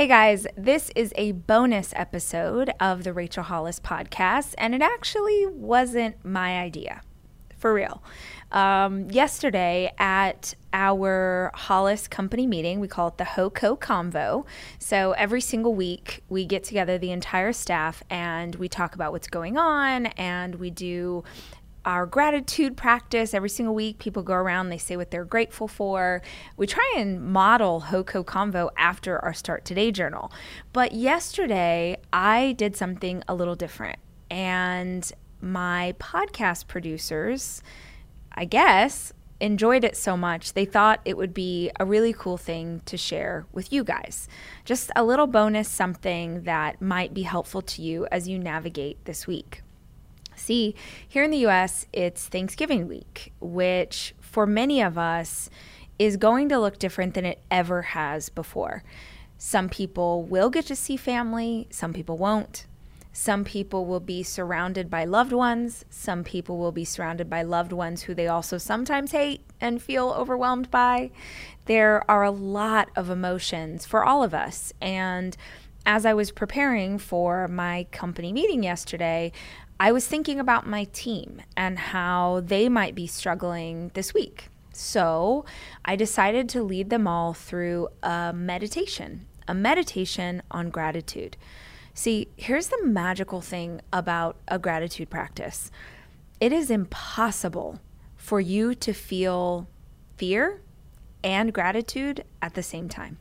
Hey guys, this is a bonus episode of the Rachel Hollis podcast, and it actually wasn't my idea. For real. Um, yesterday at our Hollis company meeting, we call it the HOCO Convo. So every single week, we get together, the entire staff, and we talk about what's going on, and we do our gratitude practice every single week. People go around, they say what they're grateful for. We try and model HOCO Convo after our Start Today journal. But yesterday, I did something a little different. And my podcast producers, I guess, enjoyed it so much, they thought it would be a really cool thing to share with you guys. Just a little bonus something that might be helpful to you as you navigate this week. See, here in the US, it's Thanksgiving week, which for many of us is going to look different than it ever has before. Some people will get to see family, some people won't. Some people will be surrounded by loved ones. Some people will be surrounded by loved ones who they also sometimes hate and feel overwhelmed by. There are a lot of emotions for all of us. And as I was preparing for my company meeting yesterday, I was thinking about my team and how they might be struggling this week. So I decided to lead them all through a meditation, a meditation on gratitude. See, here's the magical thing about a gratitude practice it is impossible for you to feel fear and gratitude at the same time.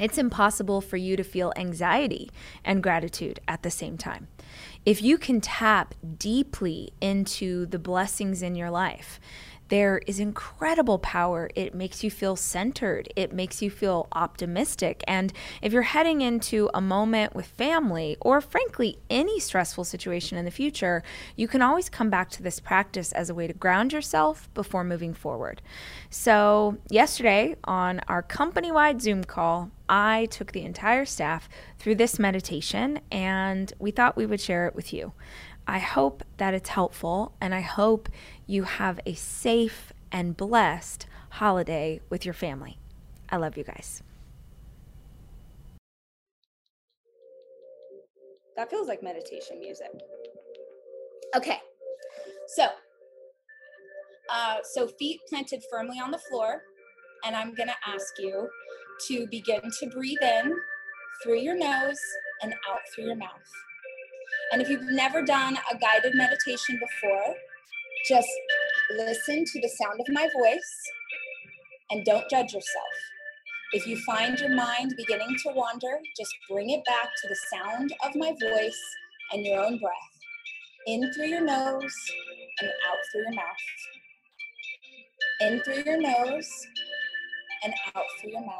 It's impossible for you to feel anxiety and gratitude at the same time if you can tap deeply into the blessings in your life, there is incredible power. It makes you feel centered. It makes you feel optimistic. And if you're heading into a moment with family or, frankly, any stressful situation in the future, you can always come back to this practice as a way to ground yourself before moving forward. So, yesterday on our company wide Zoom call, I took the entire staff through this meditation and we thought we would share it with you. I hope that it's helpful and I hope you have a safe and blessed holiday with your family. I love you guys. That feels like meditation music. Okay, so uh, so feet planted firmly on the floor, and I'm gonna ask you to begin to breathe in through your nose and out through your mouth. And if you've never done a guided meditation before, just listen to the sound of my voice and don't judge yourself. If you find your mind beginning to wander, just bring it back to the sound of my voice and your own breath. In through your nose and out through your mouth. In through your nose and out through your mouth.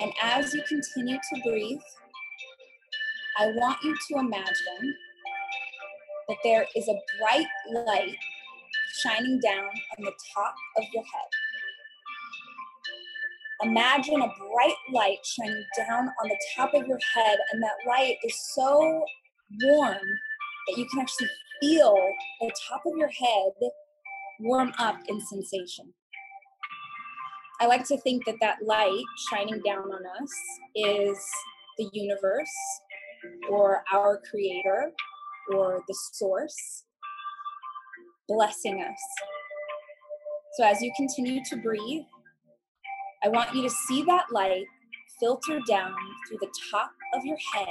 And as you continue to breathe, I want you to imagine that there is a bright light shining down on the top of your head. Imagine a bright light shining down on the top of your head, and that light is so warm that you can actually feel the top of your head warm up in sensation. I like to think that that light shining down on us is the universe or our creator or the source blessing us. So as you continue to breathe, I want you to see that light filter down through the top of your head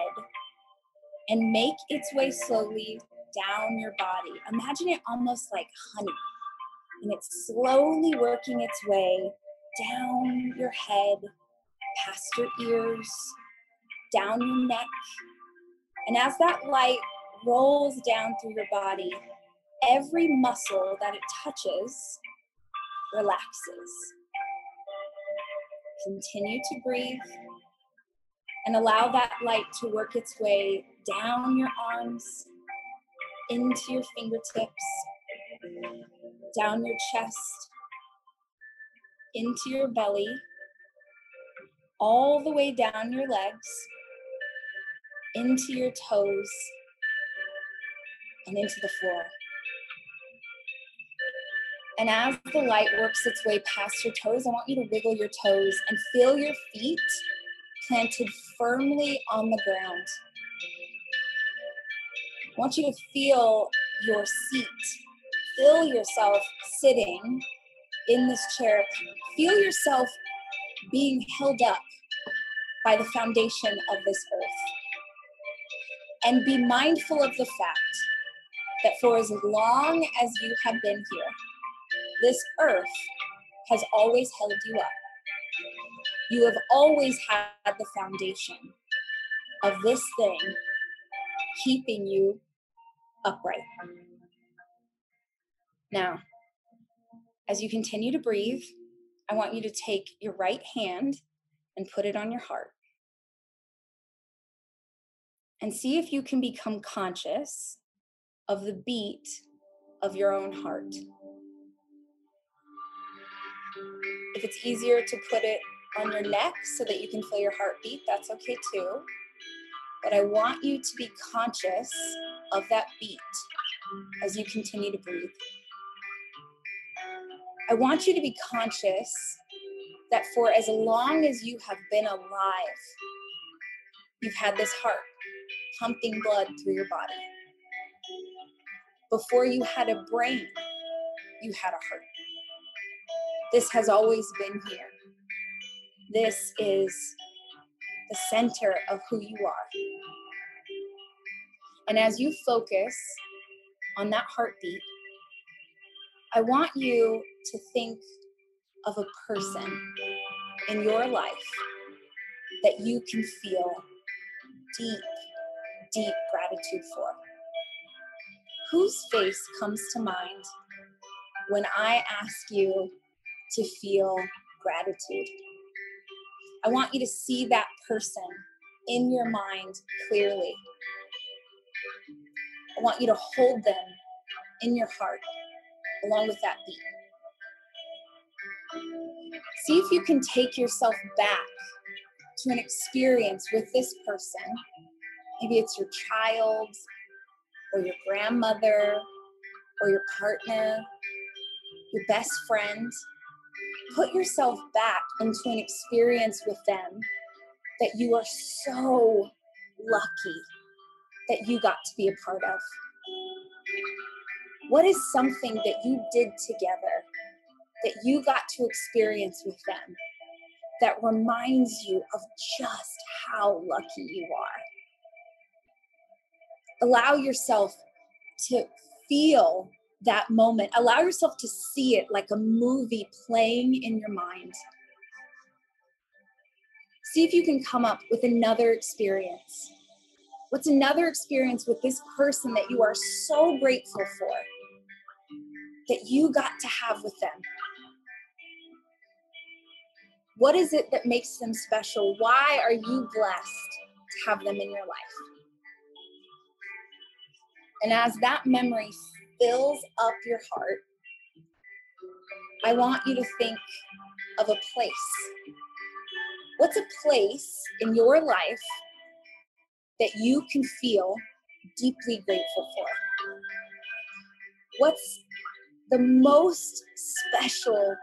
and make its way slowly down your body. Imagine it almost like honey, and it's slowly working its way down your head, past your ears, down your neck. And as that light rolls down through your body, every muscle that it touches relaxes. Continue to breathe and allow that light to work its way down your arms, into your fingertips, down your chest, into your belly, all the way down your legs, into your toes, and into the floor. And as the light works its way past your toes, I want you to wiggle your toes and feel your feet planted firmly on the ground. I want you to feel your seat. Feel yourself sitting in this chair. Feel yourself being held up by the foundation of this earth. And be mindful of the fact that for as long as you have been here, this earth has always held you up. You have always had the foundation of this thing keeping you upright. Now, as you continue to breathe, I want you to take your right hand and put it on your heart. And see if you can become conscious of the beat of your own heart. If it's easier to put it on your neck so that you can feel your heartbeat, that's okay too. But I want you to be conscious of that beat as you continue to breathe. I want you to be conscious that for as long as you have been alive, you've had this heart pumping blood through your body. Before you had a brain, you had a heart. This has always been here. This is the center of who you are. And as you focus on that heartbeat, I want you to think of a person in your life that you can feel deep, deep gratitude for. Whose face comes to mind when I ask you to feel gratitude? I want you to see that person in your mind clearly. I want you to hold them in your heart along with that beat. See if you can take yourself back to an experience with this person. Maybe it's your child, or your grandmother, or your partner, your best friend. Put yourself back into an experience with them that you are so lucky that you got to be a part of. What is something that you did together that you got to experience with them that reminds you of just how lucky you are? Allow yourself to feel that moment. Allow yourself to see it like a movie playing in your mind. See if you can come up with another experience. What's another experience with this person that you are so grateful for? that you got to have with them? What is it that makes them special? Why are you blessed to have them in your life? And as that memory fills up your heart, I want you to think of a place. What's a place in your life that you can feel deeply grateful for? What's the most special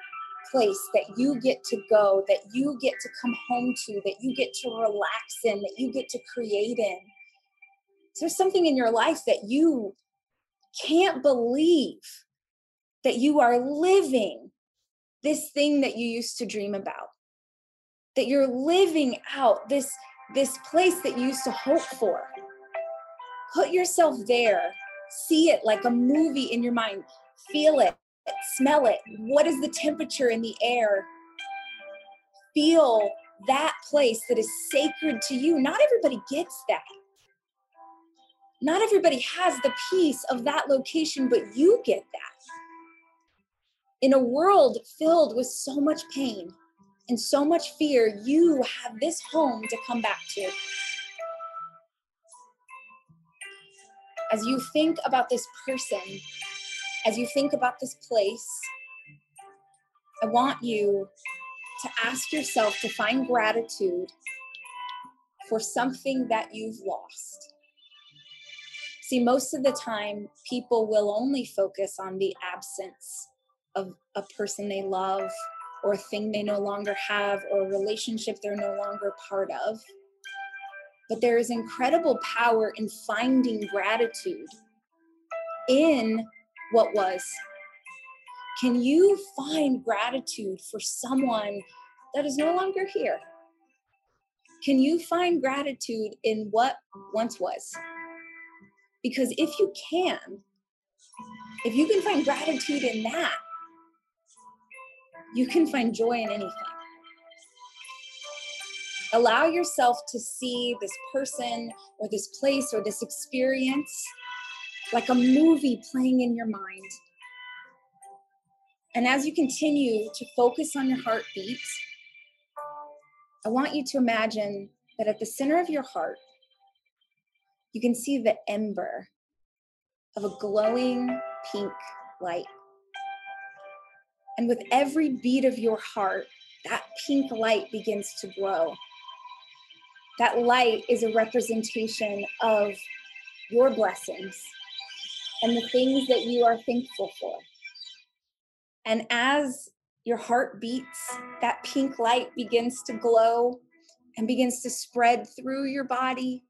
place that you get to go, that you get to come home to, that you get to relax in, that you get to create in. Is there something in your life that you can't believe that you are living this thing that you used to dream about? That you're living out this, this place that you used to hope for. Put yourself there, see it like a movie in your mind feel it, smell it. What is the temperature in the air? Feel that place that is sacred to you. Not everybody gets that. Not everybody has the peace of that location, but you get that. In a world filled with so much pain and so much fear, you have this home to come back to. As you think about this person as you think about this place, I want you to ask yourself to find gratitude for something that you've lost. See, most of the time, people will only focus on the absence of a person they love or a thing they no longer have or a relationship they're no longer part of. But there is incredible power in finding gratitude in what was. Can you find gratitude for someone that is no longer here? Can you find gratitude in what once was? Because if you can, if you can find gratitude in that, you can find joy in anything. Allow yourself to see this person or this place or this experience like a movie playing in your mind. And as you continue to focus on your heartbeat, I want you to imagine that at the center of your heart, you can see the ember of a glowing pink light. And with every beat of your heart, that pink light begins to glow. That light is a representation of your blessings and the things that you are thankful for. And as your heart beats, that pink light begins to glow and begins to spread through your body,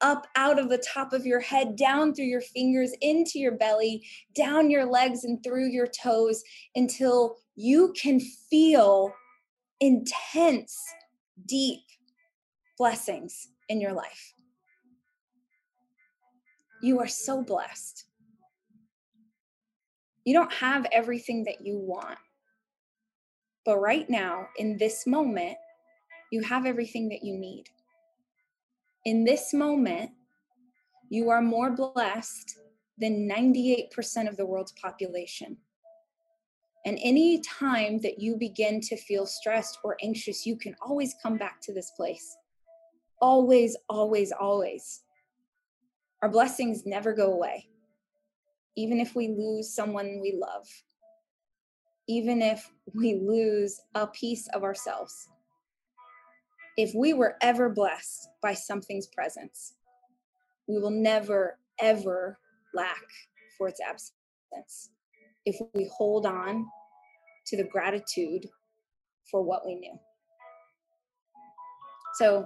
up out of the top of your head, down through your fingers, into your belly, down your legs, and through your toes until you can feel intense, deep blessings in your life. You are so blessed. You don't have everything that you want. But right now, in this moment, you have everything that you need. In this moment, you are more blessed than 98% of the world's population. And any time that you begin to feel stressed or anxious, you can always come back to this place. Always, always, always. Our blessings never go away even if we lose someone we love, even if we lose a piece of ourselves. If we were ever blessed by something's presence, we will never, ever lack for its absence if we hold on to the gratitude for what we knew. So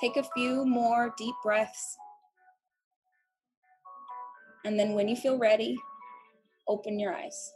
take a few more deep breaths. And then when you feel ready, open your eyes.